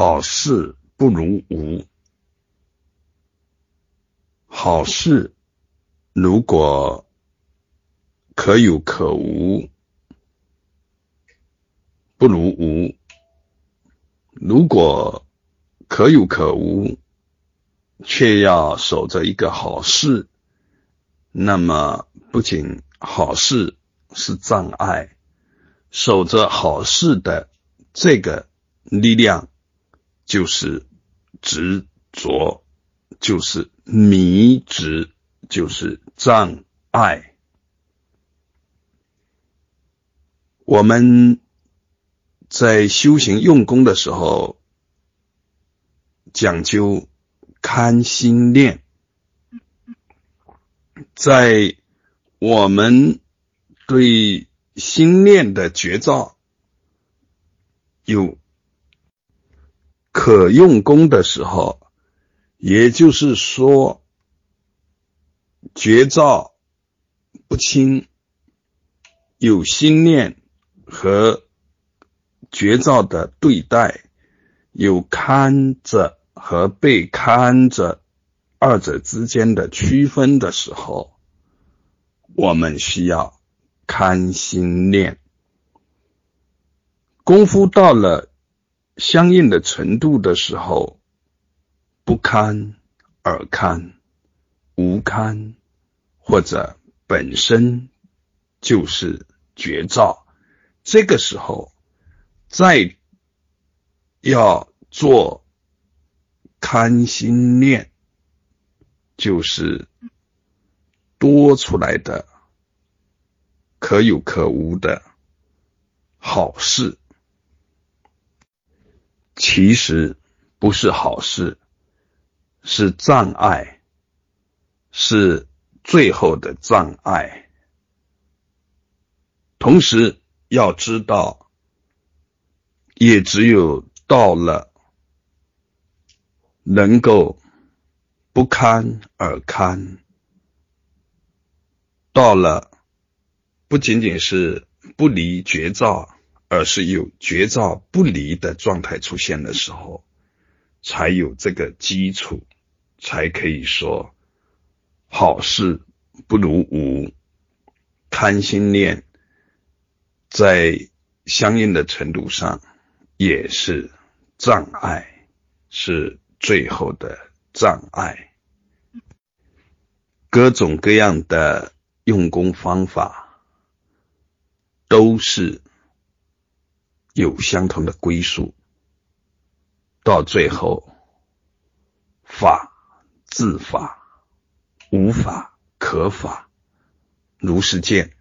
好事不如无。好事如果可有可无，不如无；如果可有可无，却要守着一个好事，那么不仅好事是障碍，守着好事的这个力量就是执着，就是迷执，就是障碍。我们在修行用功的时候，讲究看心念，在我们对心念的觉照有可用功的时候，也就是说觉照不清，有心念。和觉照的对待，有看着和被看着二者之间的区分的时候，我们需要看心念。功夫到了相应的程度的时候，不堪而堪，无堪，或者本身就是觉照。这个时候，再要做看心念，就是多出来的可有可无的好事，其实不是好事，是障碍，是最后的障碍，同时。要知道，也只有到了能够不堪而堪，到了不仅仅是不离绝照，而是有绝照不离的状态出现的时候，才有这个基础，才可以说好事不如无，贪心念。在相应的程度上，也是障碍，是最后的障碍。各种各样的用功方法，都是有相同的归宿。到最后，法自法，无法可法，如是见。